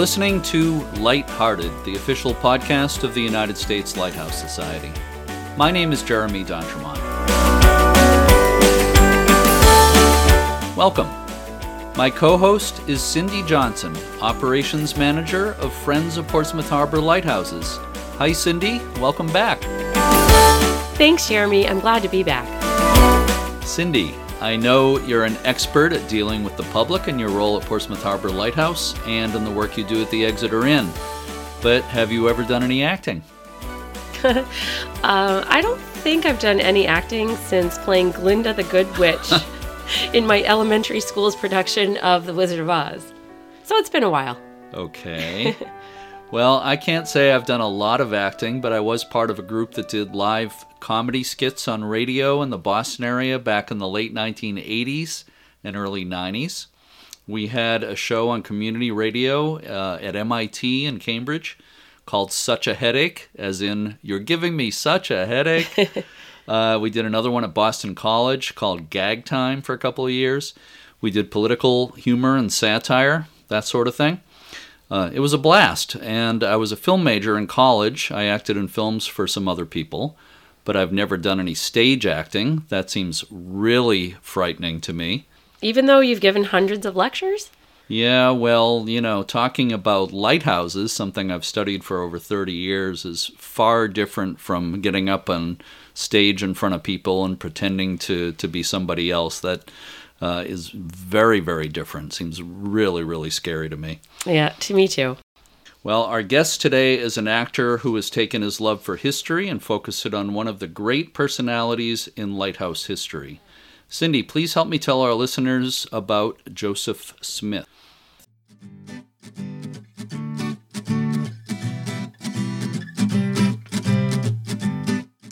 listening to Lighthearted, the official podcast of the United States Lighthouse Society. My name is Jeremy D'Entremont. Welcome. My co host is Cindy Johnson, Operations Manager of Friends of Portsmouth Harbor Lighthouses. Hi, Cindy. Welcome back. Thanks, Jeremy. I'm glad to be back. Cindy, I know you're an expert at dealing with the public in your role at Portsmouth Harbor Lighthouse and in the work you do at the Exeter Inn. But have you ever done any acting? uh, I don't think I've done any acting since playing Glinda the Good Witch in my elementary school's production of The Wizard of Oz. So it's been a while. Okay. well, I can't say I've done a lot of acting, but I was part of a group that did live comedy skits on radio in the Boston area back in the late 1980s and early 90s. We had a show on community radio uh, at MIT in Cambridge called Such a Headache, as in, You're giving me such a headache. uh, we did another one at Boston College called Gag Time for a couple of years. We did political humor and satire, that sort of thing. Uh, it was a blast, and I was a film major in college. I acted in films for some other people but I've never done any stage acting. That seems really frightening to me. Even though you've given hundreds of lectures? Yeah, well, you know, talking about lighthouses, something I've studied for over 30 years, is far different from getting up on stage in front of people and pretending to, to be somebody else. That uh, is very, very different. Seems really, really scary to me. Yeah, to me too. Well, our guest today is an actor who has taken his love for history and focused it on one of the great personalities in lighthouse history. Cindy, please help me tell our listeners about Joseph Smith.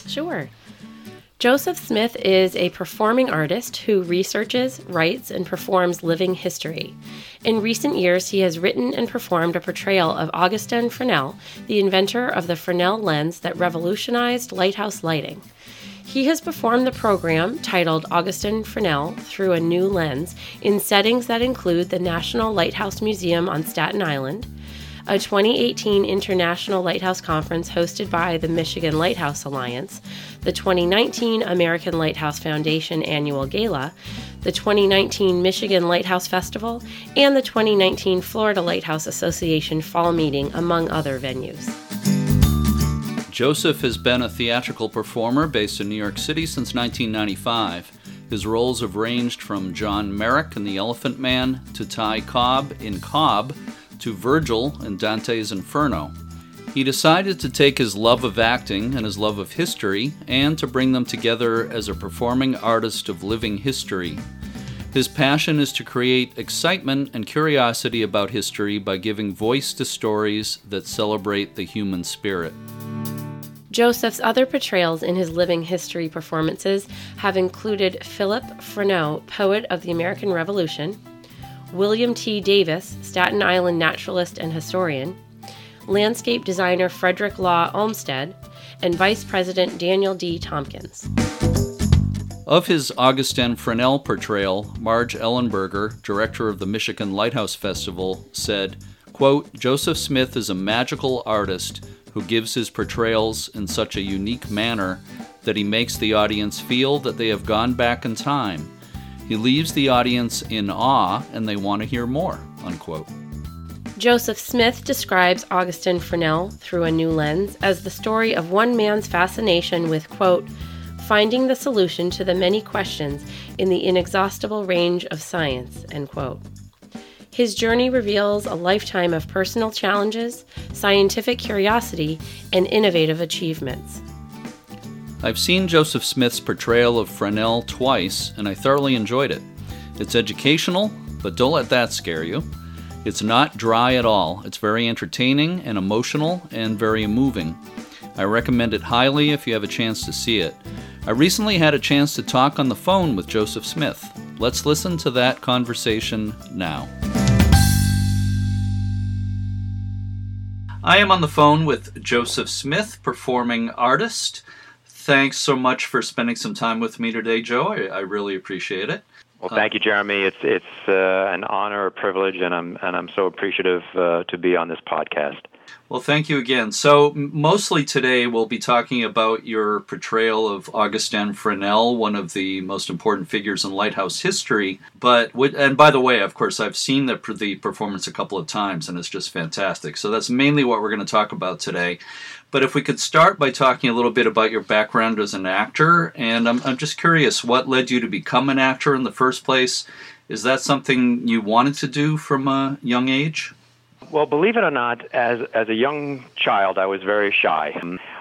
Sure. Joseph Smith is a performing artist who researches, writes, and performs living history. In recent years, he has written and performed a portrayal of Augustin Fresnel, the inventor of the Fresnel lens that revolutionized lighthouse lighting. He has performed the program titled Augustin Fresnel Through a New Lens in settings that include the National Lighthouse Museum on Staten Island, a 2018 International Lighthouse Conference hosted by the Michigan Lighthouse Alliance, the 2019 American Lighthouse Foundation Annual Gala, the 2019 Michigan Lighthouse Festival, and the 2019 Florida Lighthouse Association Fall Meeting, among other venues. Joseph has been a theatrical performer based in New York City since 1995. His roles have ranged from John Merrick in The Elephant Man to Ty Cobb in Cobb to Virgil in Dante's Inferno. He decided to take his love of acting and his love of history and to bring them together as a performing artist of living history. His passion is to create excitement and curiosity about history by giving voice to stories that celebrate the human spirit. Joseph's other portrayals in his living history performances have included Philip Freneau, poet of the American Revolution, William T. Davis, Staten Island naturalist and historian, landscape designer Frederick Law Olmsted, and Vice President Daniel D. Tompkins. Of his Augustin Fresnel portrayal, Marge Ellenberger, director of the Michigan Lighthouse Festival, said, quote, Joseph Smith is a magical artist who gives his portrayals in such a unique manner that he makes the audience feel that they have gone back in time he leaves the audience in awe and they want to hear more. Unquote. Joseph Smith describes Augustin Fresnel through a new lens as the story of one man's fascination with, quote, finding the solution to the many questions in the inexhaustible range of science, end quote. His journey reveals a lifetime of personal challenges, scientific curiosity, and innovative achievements. I've seen Joseph Smith's portrayal of Fresnel twice, and I thoroughly enjoyed it. It's educational, but don't let that scare you. It's not dry at all. It's very entertaining and emotional and very moving. I recommend it highly if you have a chance to see it. I recently had a chance to talk on the phone with Joseph Smith. Let's listen to that conversation now. I am on the phone with Joseph Smith, performing artist thanks so much for spending some time with me today, Joe. I, I really appreciate it. Well, thank you, Jeremy. It's it's uh, an honor, a privilege, and I'm and I'm so appreciative uh, to be on this podcast. Well, thank you again. So, mostly today we'll be talking about your portrayal of Augustin Fresnel, one of the most important figures in Lighthouse history. But, and by the way, of course, I've seen the, the performance a couple of times and it's just fantastic. So, that's mainly what we're going to talk about today. But if we could start by talking a little bit about your background as an actor, and I'm, I'm just curious what led you to become an actor in the first place? Is that something you wanted to do from a young age? Well, believe it or not, as as a young child, I was very shy.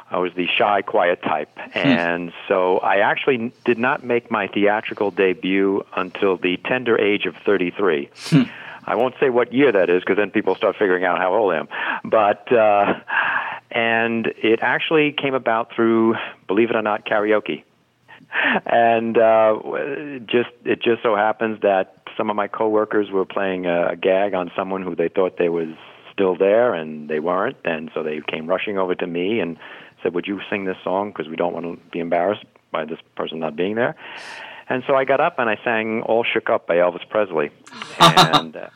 I was the shy, quiet type, hmm. and so I actually did not make my theatrical debut until the tender age of 33. I won't say what year that is because then people start figuring out how old I am. But uh, and it actually came about through, believe it or not, karaoke. And uh, just it just so happens that some of my coworkers were playing a, a gag on someone who they thought they was still there, and they weren't. And so they came rushing over to me and said, "Would you sing this song? Because we don't want to be embarrassed by this person not being there." And so I got up and I sang "All Shook Up" by Elvis Presley, and uh,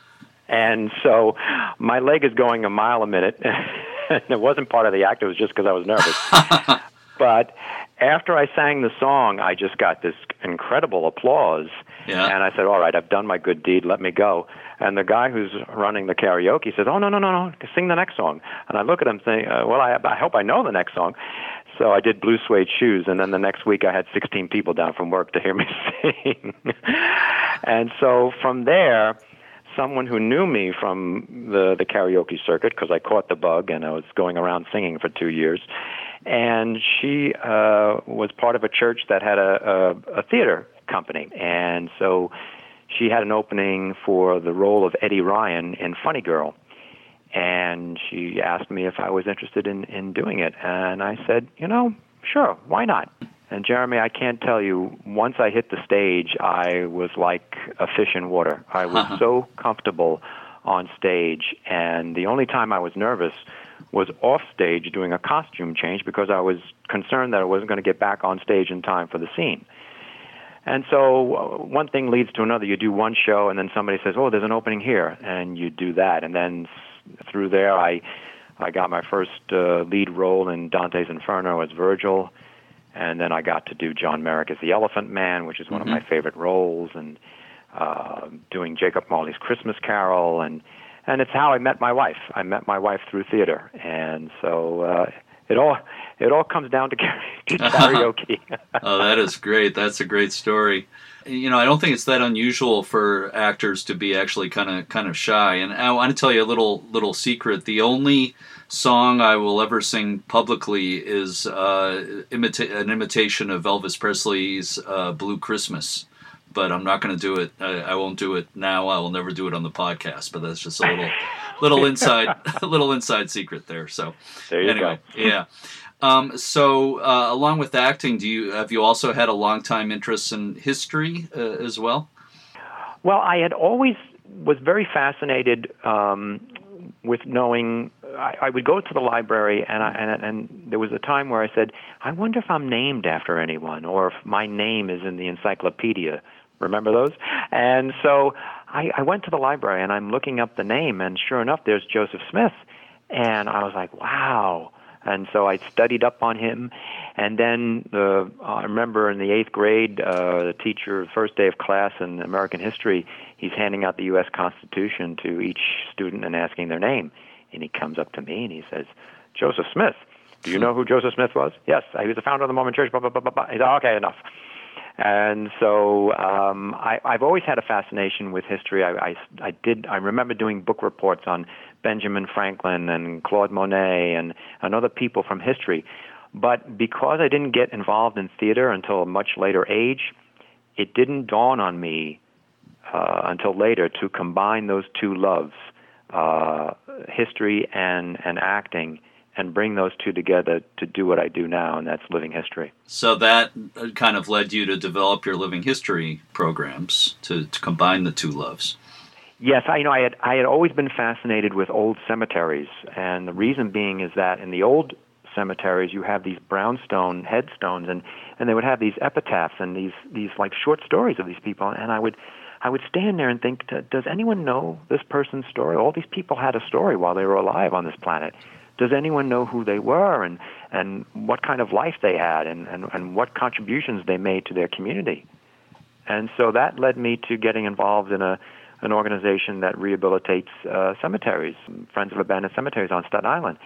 and so my leg is going a mile a minute. and it wasn't part of the act; it was just because I was nervous. but after I sang the song, I just got this incredible applause. Yeah. And I said, "All right, I've done my good deed. Let me go." And the guy who's running the karaoke says, "Oh no, no, no, no! Sing the next song." And I look at him, saying, uh, "Well, I, I hope I know the next song." So I did Blue Suede Shoes, and then the next week I had 16 people down from work to hear me sing. and so from there, someone who knew me from the the karaoke circuit because I caught the bug and I was going around singing for two years, and she uh, was part of a church that had a, a, a theater company, and so she had an opening for the role of Eddie Ryan in Funny Girl, and she asked me if I was interested in in doing it, and I said, you know, sure, why not? And Jeremy, I can't tell you, once I hit the stage, I was like a fish in water. I was so comfortable on stage, and the only time I was nervous was off stage doing a costume change because I was concerned that I wasn't going to get back on stage in time for the scene. And so uh, one thing leads to another. You do one show, and then somebody says, "Oh, there's an opening here," and you do that, and then through there, I I got my first uh, lead role in Dante's Inferno as Virgil, and then I got to do John Merrick as the Elephant Man, which is one mm-hmm. of my favorite roles, and uh, doing Jacob Marley's Christmas Carol, and and it's how I met my wife. I met my wife through theater, and so uh, it all it all comes down to, karaoke. oh, that is great. That's a great story. You know, I don't think it's that unusual for actors to be actually kind of kind of shy. And I want to tell you a little little secret. The only song I will ever sing publicly is uh, imita- an imitation of Elvis Presley's uh, "Blue Christmas." but I'm not going to do it. I, I, won't do it now. I will never do it on the podcast. But that's just a little, little inside, little inside secret there. So there you anyway, yeah. Um, so uh, along with acting, do you have you also had a long time interest in history uh, as well? Well, I had always was very fascinated um, with knowing. I, I would go to the library, and, I, and and there was a time where I said, "I wonder if I'm named after anyone, or if my name is in the encyclopedia." Remember those? And so I, I went to the library and I'm looking up the name, and sure enough, there's Joseph Smith. And I was like, wow. And so I studied up on him. And then uh, I remember in the eighth grade, uh, the teacher, first day of class in American history, he's handing out the U.S. Constitution to each student and asking their name. And he comes up to me and he says, Joseph Smith. Do you know who Joseph Smith was? Yes, he was the founder of the Mormon Church. Blah blah blah blah. okay, enough. And so um, I, I've always had a fascination with history. I, I, I did. I remember doing book reports on Benjamin Franklin and Claude Monet and, and other people from history. But because I didn't get involved in theater until a much later age, it didn't dawn on me uh, until later to combine those two loves, uh, history and, and acting, and bring those two together to do what I do now, and that's living history. So that uh, kind of led you to develop your living history programs to, to combine the two loves. Yes, I you know I had I had always been fascinated with old cemeteries, and the reason being is that in the old cemeteries, you have these brownstone headstones, and and they would have these epitaphs and these these like short stories of these people, and I would I would stand there and think, does anyone know this person's story? All these people had a story while they were alive on this planet. Does anyone know who they were and and what kind of life they had and and, and what contributions they made to their community? And so that led me to getting involved in a an organization that rehabilitates uh, cemeteries, Friends of Abandoned Cemeteries on Staten Island.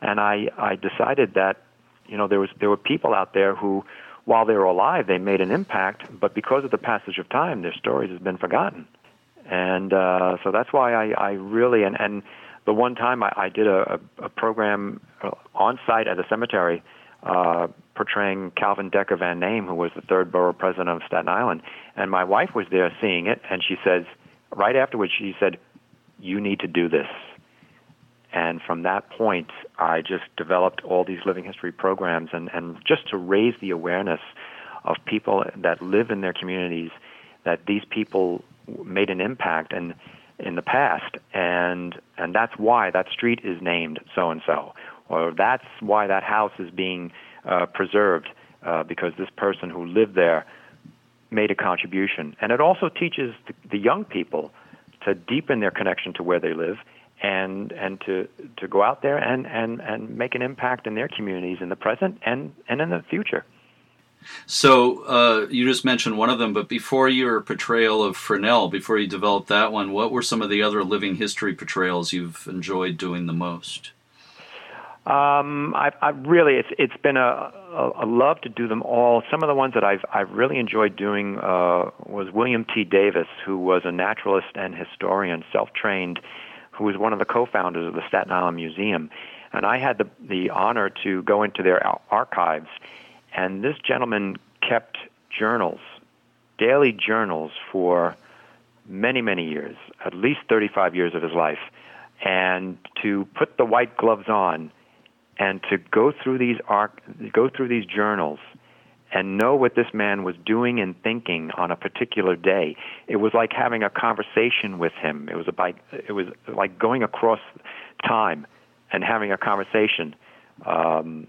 And I, I decided that, you know, there was there were people out there who, while they were alive, they made an impact, but because of the passage of time, their stories have been forgotten. And uh, so that's why I, I really and, and the one time I, I did a, a, program uh, on site at a cemetery uh, portraying Calvin Decker Van Name, who was the third borough president of Staten Island, and my wife was there seeing it, and she says, right afterwards, she said, You need to do this. And from that point, I just developed all these living history programs and, and just to raise the awareness of people that live in their communities that these people made an impact in the past and and that's why that street is named so and so or that's why that house is being uh, preserved uh, because this person who lived there made a contribution. And it also teaches the, the young people to deepen their connection to where they live and and to to go out there and and and make an impact in their communities in the present and and in the future. So uh, you just mentioned one of them, but before your portrayal of Fresnel, before you developed that one, what were some of the other living history portrayals you've enjoyed doing the most? Um, I, I really, it's it's been a, a, a love to do them all. Some of the ones that I've I've really enjoyed doing uh, was William T. Davis, who was a naturalist and historian, self-trained, who was one of the co-founders of the Staten Island Museum, and I had the the honor to go into their archives, and this gentleman kept journals, daily journals for many many years, at least 35 years of his life, and to put the white gloves on and to go through these arc, go through these journals and know what this man was doing and thinking on a particular day. It was like having a conversation with him. It was like it was like going across time and having a conversation. Um,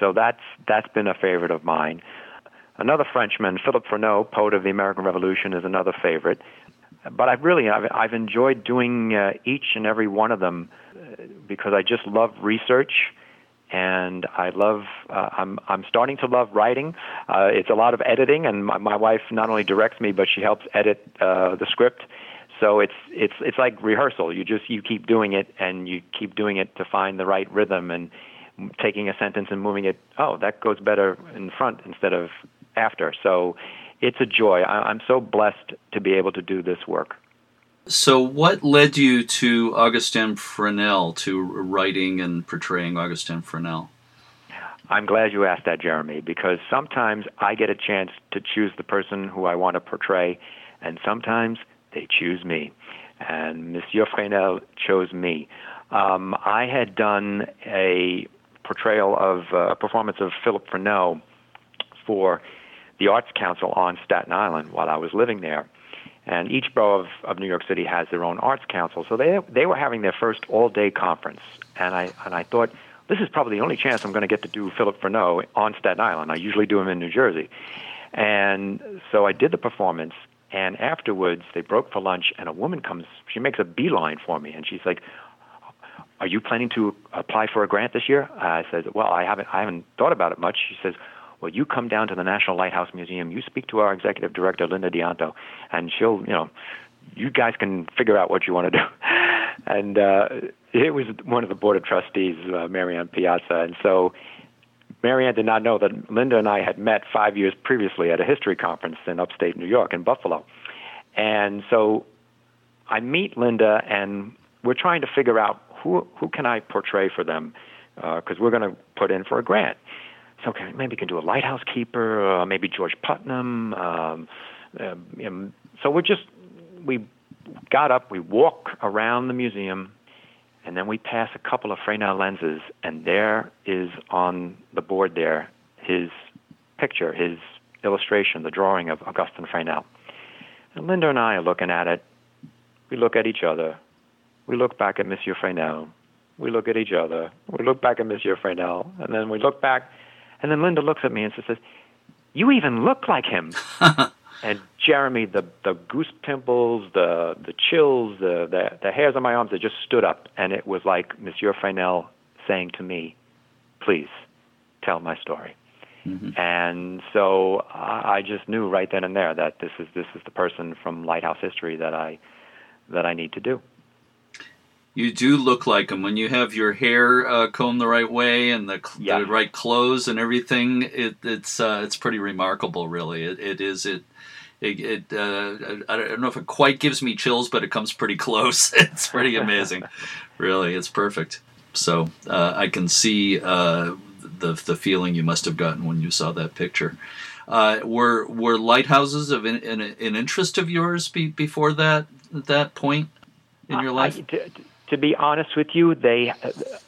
so that's that's been a favorite of mine. Another Frenchman, Philippe Freneau, poet of the American Revolution, is another favorite. But I've really I've, I've enjoyed doing uh, each and every one of them uh, because I just love research and I love. Uh, I'm I'm starting to love writing. Uh, it's a lot of editing, and my, my wife not only directs me, but she helps edit uh, the script. So it's it's it's like rehearsal. You just you keep doing it, and you keep doing it to find the right rhythm, and taking a sentence and moving it. Oh, that goes better in front instead of after. So it's a joy. I, I'm so blessed to be able to do this work. So, what led you to Augustin Fresnel, to writing and portraying Augustin Fresnel? I'm glad you asked that, Jeremy, because sometimes I get a chance to choose the person who I want to portray, and sometimes they choose me. And Monsieur Fresnel chose me. Um, I had done a portrayal of uh, a performance of Philip Freneau for the Arts Council on Staten Island while I was living there and each borough of, of New York City has their own arts council. So they they were having their first all day conference, and I and I thought this is probably the only chance I'm going to get to do Philip Freneau on Staten Island. I usually do him in New Jersey, and so I did the performance. And afterwards, they broke for lunch, and a woman comes. She makes a beeline for me, and she's like, "Are you planning to apply for a grant this year?" I said, "Well, I haven't. I haven't thought about it much." She says, well, you come down to the National Lighthouse Museum, you speak to our executive director, Linda Dianto, and she'll, you know, you guys can figure out what you want to do. and uh, it was one of the board of trustees, uh, Marianne Piazza, and so Marianne did not know that Linda and I had met five years previously at a history conference in upstate New York in Buffalo. And so I meet Linda, and we're trying to figure out who who can I portray for them because uh, we're going to put in for a grant so okay, maybe we can do a lighthouse keeper, uh, maybe George Putnam. Um, um, so we just we got up, we walk around the museum, and then we pass a couple of Fresnel lenses, and there is on the board there his picture, his illustration, the drawing of Augustin Fresnel. And Linda and I are looking at it. We look at each other. We look back at Monsieur Fresnel. We look at each other. We look back at Monsieur Fresnel, and then we look back, and then Linda looks at me and says, "You even look like him." and Jeremy, the the goose pimples, the the chills, the, the the hairs on my arms, they just stood up, and it was like Monsieur Fresnel saying to me, "Please, tell my story." Mm-hmm. And so I, I just knew right then and there that this is this is the person from Lighthouse History that I that I need to do. You do look like him when you have your hair uh, combed the right way and the, yeah. the right clothes and everything. It, it's uh, it's pretty remarkable, really. It, it is it it, it uh, I don't know if it quite gives me chills, but it comes pretty close. it's pretty amazing, really. It's perfect. So uh, I can see uh, the the feeling you must have gotten when you saw that picture. Uh, were were lighthouses of an, an, an interest of yours be, before that that point in your life? I, to, to, be honest with you, they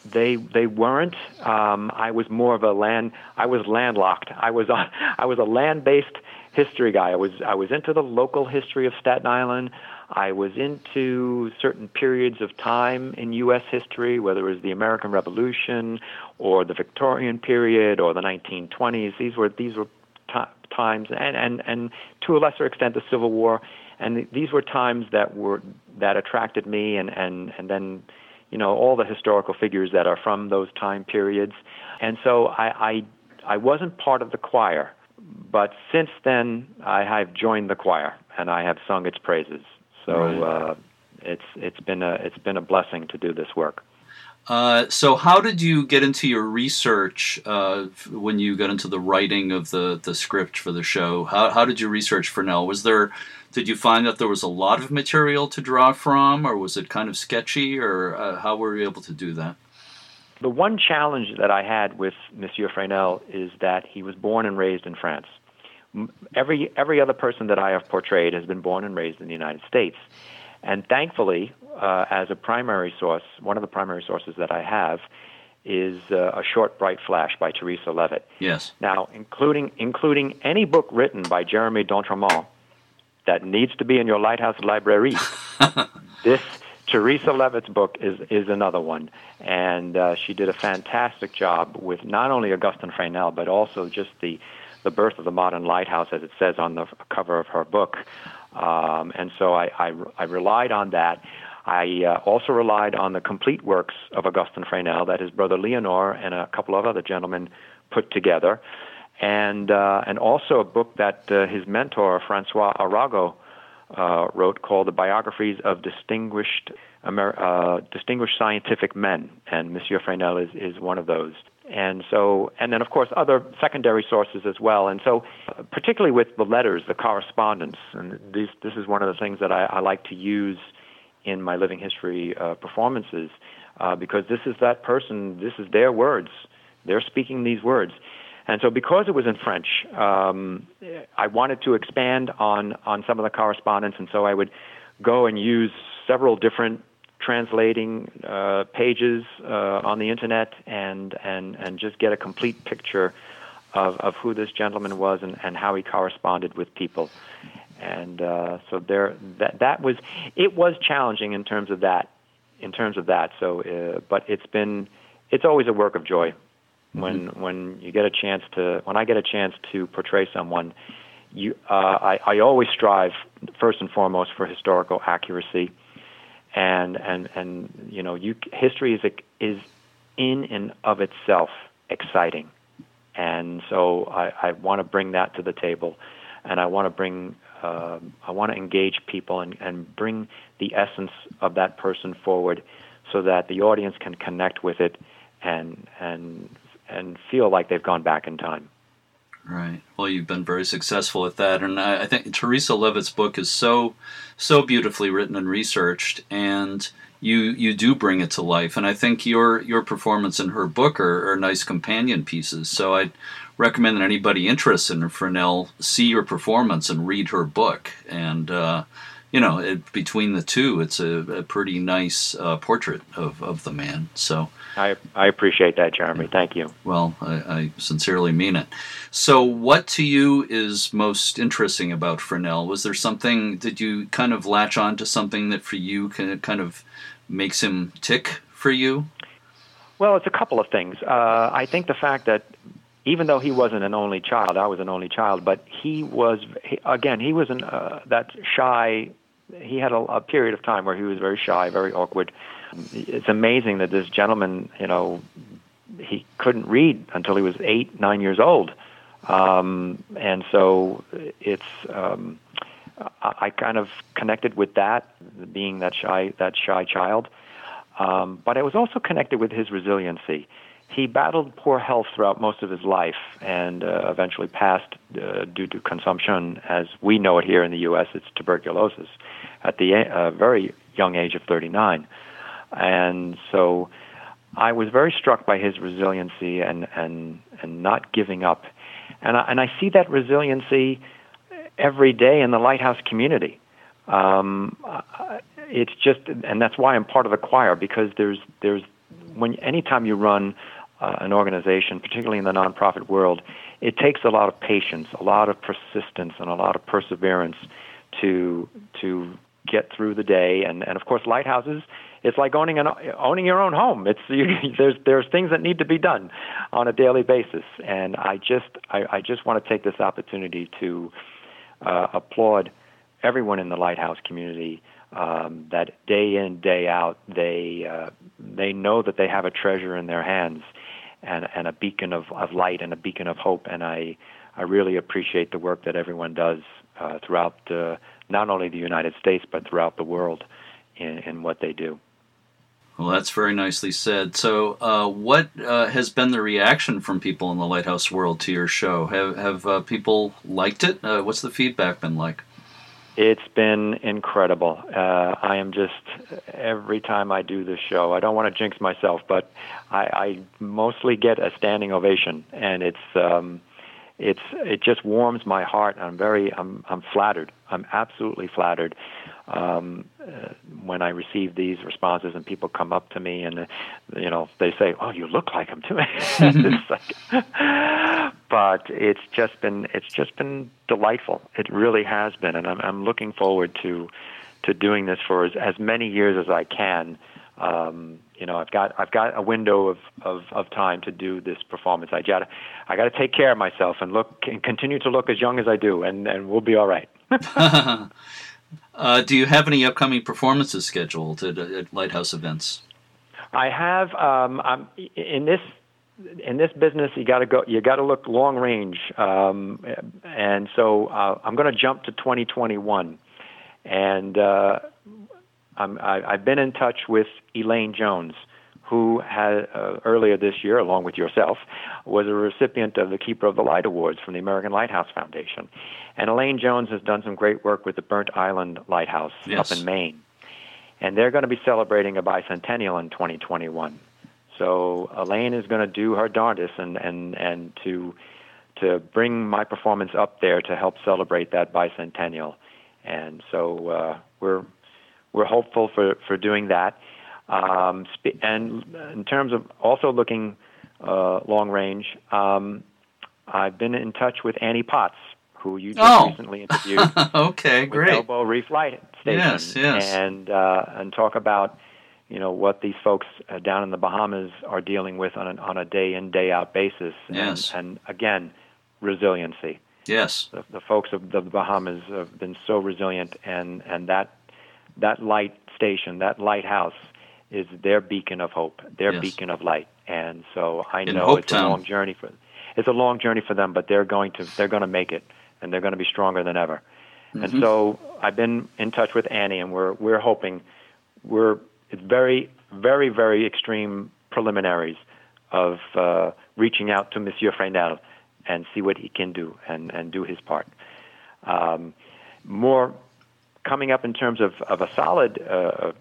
they they weren't. Um, I was more of a land. I was landlocked. I was on. I was a land based history guy. I was I was into the local history of Staten Island. I was into certain periods of time in U.S. history, whether it was the American Revolution or the Victorian period or the 1920s. These were these were times, and, and and to a lesser extent the Civil War, and th- these were times that were that attracted me, and and and then you know all the historical figures that are from those time periods, and so I I, I wasn't part of the choir. But since then, I have joined the choir and I have sung its praises. So right. uh, it's it's been a it's been a blessing to do this work. Uh, so, how did you get into your research uh, when you got into the writing of the, the script for the show? How, how did you research Fresnel? Was there, did you find that there was a lot of material to draw from, or was it kind of sketchy, or uh, how were you able to do that? The one challenge that I had with Monsieur Fresnel is that he was born and raised in France every every other person that I have portrayed has been born and raised in the United States, and thankfully, uh, as a primary source, one of the primary sources that I have is uh, a short bright flash by Teresa Levitt. Yes. Now, including including any book written by Jeremy D'Entremont that needs to be in your lighthouse library. this Teresa Levitt's book is is another one, and uh, she did a fantastic job with not only Augustin Fresnel but also just the the birth of the modern lighthouse, as it says on the cover of her book. Um, and so I, I, I, relied on that. I uh, also relied on the complete works of Augustin Fresnel that his brother Leonor and a couple of other gentlemen put together, and uh, and also a book that uh, his mentor Francois Arago uh, wrote called the Biographies of Distinguished Amer- uh, Distinguished Scientific Men, and Monsieur Fresnel is, is one of those and so and then of course other secondary sources as well. And so particularly with the letters the correspondence and these, this is one of the things that I, I like to use in my living history uh, performances uh, because this is that person this is their words. They're speaking these words. And so because it was in French um, I wanted to expand on on some of the correspondence. And so I would go and use several different translating uh, pages uh, on the internet and, and, and just get a complete picture of, of who this gentleman was and, and how he corresponded with people. And uh, so there, that, that was, it was challenging in terms of that, in terms of that. So, uh, but it's been, it's always a work of joy when, mm-hmm. when you get a chance to, when I get a chance to portray someone, you, uh, I, I always strive first and foremost for historical accuracy and and and you know, you history is is in and of itself exciting, and so I, I want to bring that to the table, and I want to bring uh, I want to engage people and, and bring the essence of that person forward, so that the audience can connect with it, and and and feel like they've gone back in time. Right. Well, you've been very successful at that, and I, I, think Teresa Levitt's book is so, so beautifully written and researched, and you you do bring it to life. And I think your your performance in her book are, are nice companion pieces. So I'd recommend that anybody interested in Fresnel see your performance and read her book. And uh, you know, it, between the two, it's a, a pretty nice uh, portrait of, of the man. So I I appreciate that, Jeremy. Thank you. Well, I, I, sincerely mean it. So, what to you is most interesting about Fresnel? Was there something? Did you kind of latch on to something that for you kind of makes him tick for you? Well, it's a couple of things. Uh, I think the fact that even though he wasn't an only child, I was an only child, but he was he, again he was an, uh, that shy. He had a, a period of time where he was very shy, very awkward. It's amazing that this gentleman, you know, he couldn't read until he was eight, nine years old, um, and so it's. Um, I, kind of connected with that, being that shy, that shy child. Um, but I was also connected with his resiliency. He battled poor health throughout most of his life and uh, eventually passed uh, due to consumption, as we know it here in the U.S. It's tuberculosis at the uh, very young age of 39. And so I was very struck by his resiliency and, and, and not giving up. And I, and I see that resiliency every day in the Lighthouse community. Um, it's just, and that's why I'm part of the choir because there's there's when anytime you run uh, an organization, particularly in the nonprofit world, it takes a lot of patience, a lot of persistence, and a lot of perseverance to to get through the day. And and of course, lighthouses. It's like owning an owning your own home. It's you, there's there's things that need to be done on a daily basis, and I just I, I just want to take this opportunity to uh, applaud everyone in the lighthouse community um, that day in day out they uh, they know that they have a treasure in their hands and and a beacon of, of light and a beacon of hope and I I really appreciate the work that everyone does uh, throughout uh, not only the United States but throughout the world in, in what they do. Well, that's very nicely said. So, uh, what uh, has been the reaction from people in the lighthouse world to your show? Have have uh, people liked it? Uh, what's the feedback been like? It's been incredible. Uh, I am just every time I do this show. I don't want to jinx myself, but I, I mostly get a standing ovation, and it's um, it's it just warms my heart. I'm very I'm I'm flattered. I'm absolutely flattered um, uh, when I receive these responses and people come up to me and uh, you know they say, "Oh, you look like him too." it's like, but it's just been it's just been delightful. It really has been, and I'm I'm looking forward to to doing this for as, as many years as I can. Um, you know, I've got I've got a window of, of, of time to do this performance. I gotta I got to take care of myself and look and continue to look as young as I do, and and we'll be all right. uh, do you have any upcoming performances scheduled at, at Lighthouse events? I have. Um, in this in this business. You got to go. You got to look long range, um, and so uh, I'm going to jump to 2021, and. Uh, I'm, I, I've been in touch with Elaine Jones, who had uh, earlier this year, along with yourself, was a recipient of the Keeper of the Light Awards from the American Lighthouse Foundation. And Elaine Jones has done some great work with the Burnt Island Lighthouse yes. up in Maine. And they're going to be celebrating a bicentennial in 2021. So Elaine is going to do her darndest and, and, and to, to bring my performance up there to help celebrate that bicentennial. And so uh, we're we're hopeful for, for doing that. Um, and in terms of also looking uh, long range, um, I've been in touch with Annie Potts, who you just oh. recently interviewed. okay, great. Elbow Reef Light Station. Yes, yes. And uh, and talk about you know what these folks uh, down in the Bahamas are dealing with on a, on a day in day out basis. Yes. And, and again, resiliency. Yes. The, the folks of the Bahamas have been so resilient, and and that that light station, that lighthouse, is their beacon of hope, their yes. beacon of light. And so I In know it's Hopetown. a long journey for it's a long journey for them, but they're going to they're going to make it, and they're going to be stronger than ever. Mm-hmm. And so I've been in touch with Annie, and we're we're hoping we're it's very very very extreme preliminaries of uh, reaching out to Monsieur Fresnel and see what he can do and and do his part. Um, more coming up in terms of, of a solid uh,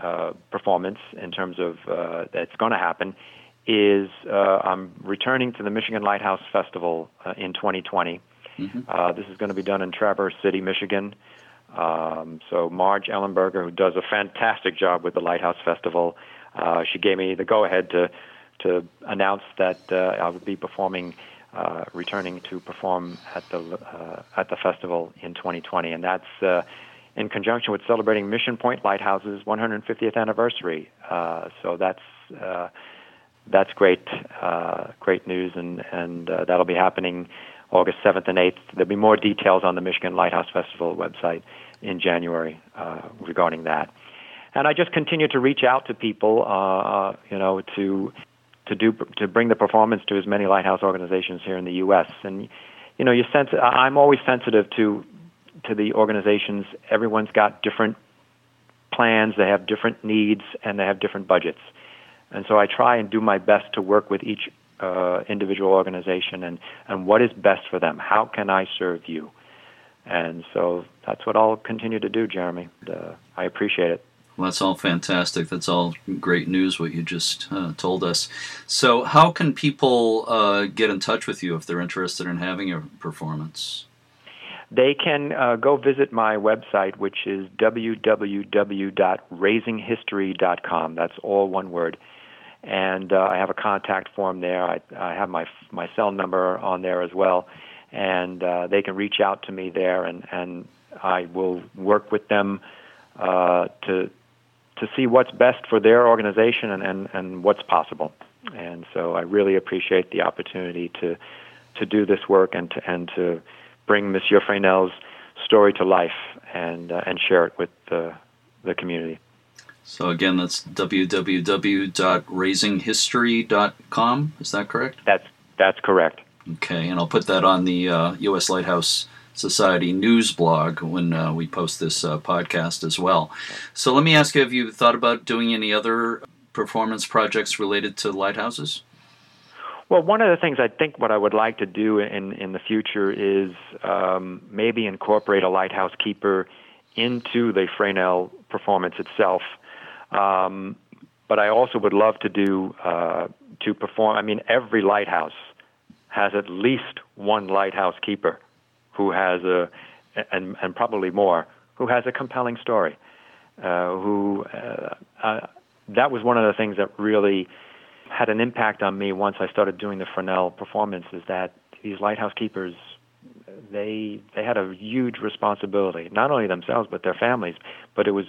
uh, performance in terms of uh, that's going to happen is uh, I'm returning to the Michigan Lighthouse Festival uh, in 2020. Mm-hmm. Uh, this is going to be done in Traverse City, Michigan. Um, so Marge Ellenberger, who does a fantastic job with the Lighthouse Festival, uh, she gave me the go-ahead to to announce that uh, I would be performing, uh, returning to perform at the uh, at the festival in 2020, and that's uh, in conjunction with celebrating Mission Point Lighthouse's 150th anniversary. Uh, so that's uh, that's great, uh, great news, and and uh, that'll be happening August 7th and 8th. There'll be more details on the Michigan Lighthouse Festival website in January uh, regarding that. And I just continue to reach out to people, uh, you know, to to do to bring the performance to as many lighthouse organizations here in the U.S. And you know, you sense I'm always sensitive to to the organizations. Everyone's got different plans, they have different needs, and they have different budgets. And so I try and do my best to work with each uh, individual organization and, and what is best for them. How can I serve you? And so that's what I'll continue to do, Jeremy. Uh, I appreciate it. Well, that's all fantastic. That's all great news, what you just uh, told us. So, how can people uh, get in touch with you if they're interested in having a performance? They can uh, go visit my website, which is www.raisinghistory.com. That's all one word. And uh, I have a contact form there. I, I have my my cell number on there as well, and uh, they can reach out to me there, and, and I will work with them uh, to to see what's best for their organization and, and, and what's possible. And so I really appreciate the opportunity to to do this work and to and to bring Monsieur Fresnel's story to life and uh, and share it with the the community. So again, that's www.raisinghistory.com. Is that correct? That's that's correct. Okay, and I'll put that on the uh, U.S. Lighthouse Society news blog when uh, we post this uh, podcast as well. So let me ask you: Have you thought about doing any other performance projects related to lighthouses? Well, one of the things I think what I would like to do in in the future is um, maybe incorporate a lighthouse keeper into the Fresnel performance itself. Um, but I also would love to do uh, to perform. I mean, every lighthouse has at least one lighthouse keeper who has a, and and probably more, who has a compelling story. Uh, who uh, uh, that was one of the things that really had an impact on me once I started doing the Fresnel performance. Is that these lighthouse keepers they they had a huge responsibility, not only themselves but their families. But it was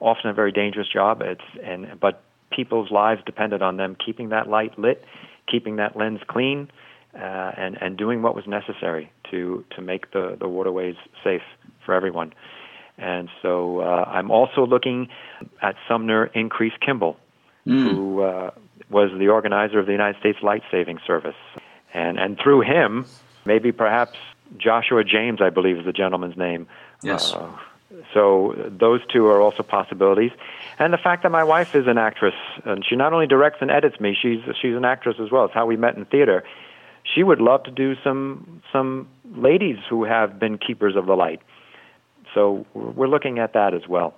often a very dangerous job. It's and but people's lives depended on them keeping that light lit, keeping that lens clean, uh, and and doing what was necessary to to make the the waterways safe for everyone. And so uh, I'm also looking at Sumner Increase Kimball, mm. who uh, was the organizer of the United States Life Saving Service, and and through him, maybe perhaps Joshua James, I believe is the gentleman's name. Yes. Uh, so those two are also possibilities, and the fact that my wife is an actress and she not only directs and edits me, she's she's an actress as well. It's how we met in theater. She would love to do some some ladies who have been keepers of the light. So we're looking at that as well.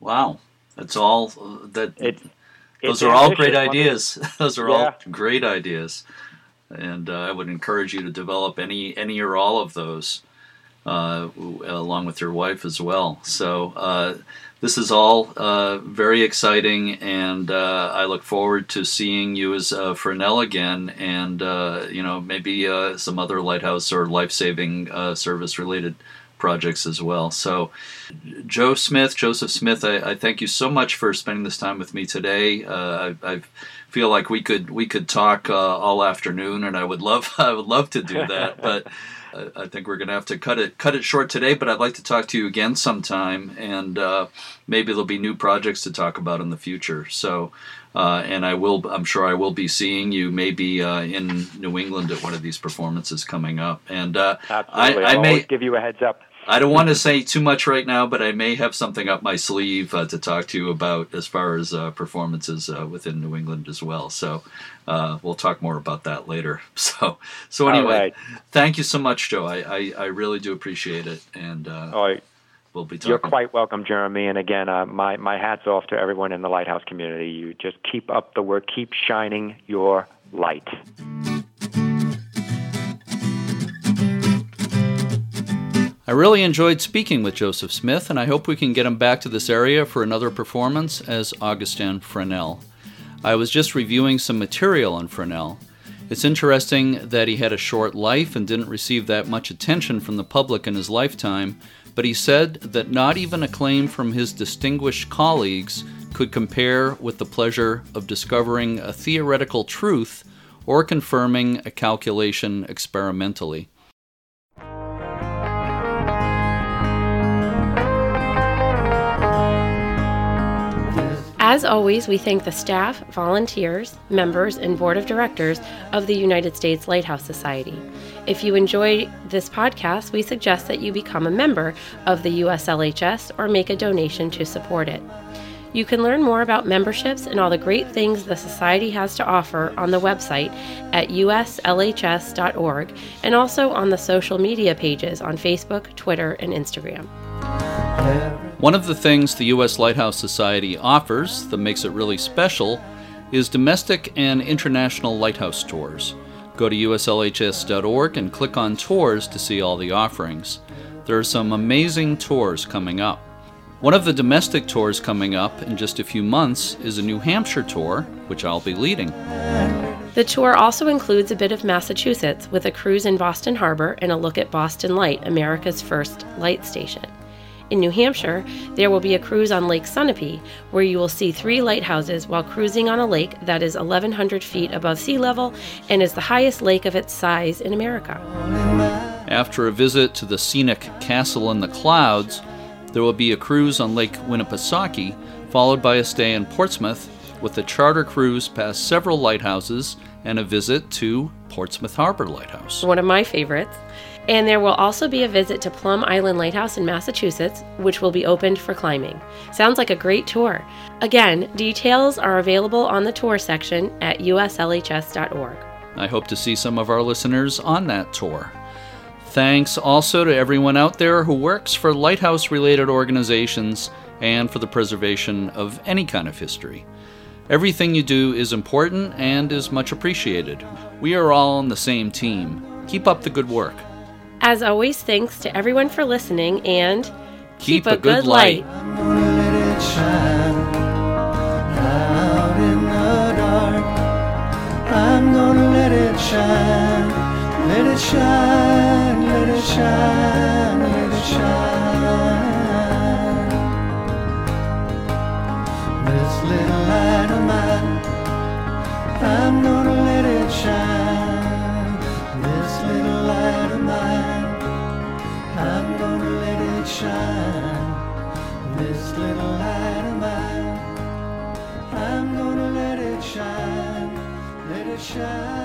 Wow, that's all that. It, those are all great ideas. those are yeah. all great ideas, and uh, I would encourage you to develop any any or all of those uh, along with your wife as well. So uh, this is all uh, very exciting, and uh, I look forward to seeing you as uh, Fresnel again, and uh, you know maybe some other lighthouse or life saving service related projects as well. So, Joe Smith, Joseph Smith, I, I, thank you so much for spending this time with me today. Uh, I, I, feel like we could we could talk uh, all afternoon, and I would love I would love to do that, but. I think we're going to have to cut it cut it short today, but I'd like to talk to you again sometime, and uh, maybe there'll be new projects to talk about in the future. So, uh, and I will, I'm sure I will be seeing you maybe uh, in New England at one of these performances coming up. And uh, Absolutely. I, I may give you a heads up. I don't want to say too much right now, but I may have something up my sleeve uh, to talk to you about as far as uh, performances uh, within New England as well. So uh, we'll talk more about that later. So, so anyway, right. thank you so much, Joe. I, I, I really do appreciate it, and uh, oh, we'll be talking. You're quite welcome, Jeremy. And again, uh, my my hats off to everyone in the Lighthouse community. You just keep up the work, keep shining your light. I really enjoyed speaking with Joseph Smith, and I hope we can get him back to this area for another performance as Augustin Fresnel. I was just reviewing some material on Fresnel. It's interesting that he had a short life and didn't receive that much attention from the public in his lifetime, but he said that not even acclaim from his distinguished colleagues could compare with the pleasure of discovering a theoretical truth or confirming a calculation experimentally. As always, we thank the staff, volunteers, members, and board of directors of the United States Lighthouse Society. If you enjoy this podcast, we suggest that you become a member of the USLHS or make a donation to support it. You can learn more about memberships and all the great things the Society has to offer on the website at uslhs.org and also on the social media pages on Facebook, Twitter, and Instagram. One of the things the U.S. Lighthouse Society offers that makes it really special is domestic and international lighthouse tours. Go to uslhs.org and click on tours to see all the offerings. There are some amazing tours coming up. One of the domestic tours coming up in just a few months is a New Hampshire tour, which I'll be leading. The tour also includes a bit of Massachusetts with a cruise in Boston Harbor and a look at Boston Light, America's first light station. In New Hampshire, there will be a cruise on Lake Sunapee, where you will see three lighthouses while cruising on a lake that is 1,100 feet above sea level and is the highest lake of its size in America. After a visit to the scenic Castle in the Clouds, there will be a cruise on Lake Winnipesaukee, followed by a stay in Portsmouth with a charter cruise past several lighthouses and a visit to Portsmouth Harbor Lighthouse. One of my favorites. And there will also be a visit to Plum Island Lighthouse in Massachusetts, which will be opened for climbing. Sounds like a great tour. Again, details are available on the tour section at uslhs.org. I hope to see some of our listeners on that tour. Thanks also to everyone out there who works for lighthouse related organizations and for the preservation of any kind of history. Everything you do is important and is much appreciated. We are all on the same team. Keep up the good work. As always, thanks to everyone for listening and keep, a, good, light. I'm shine.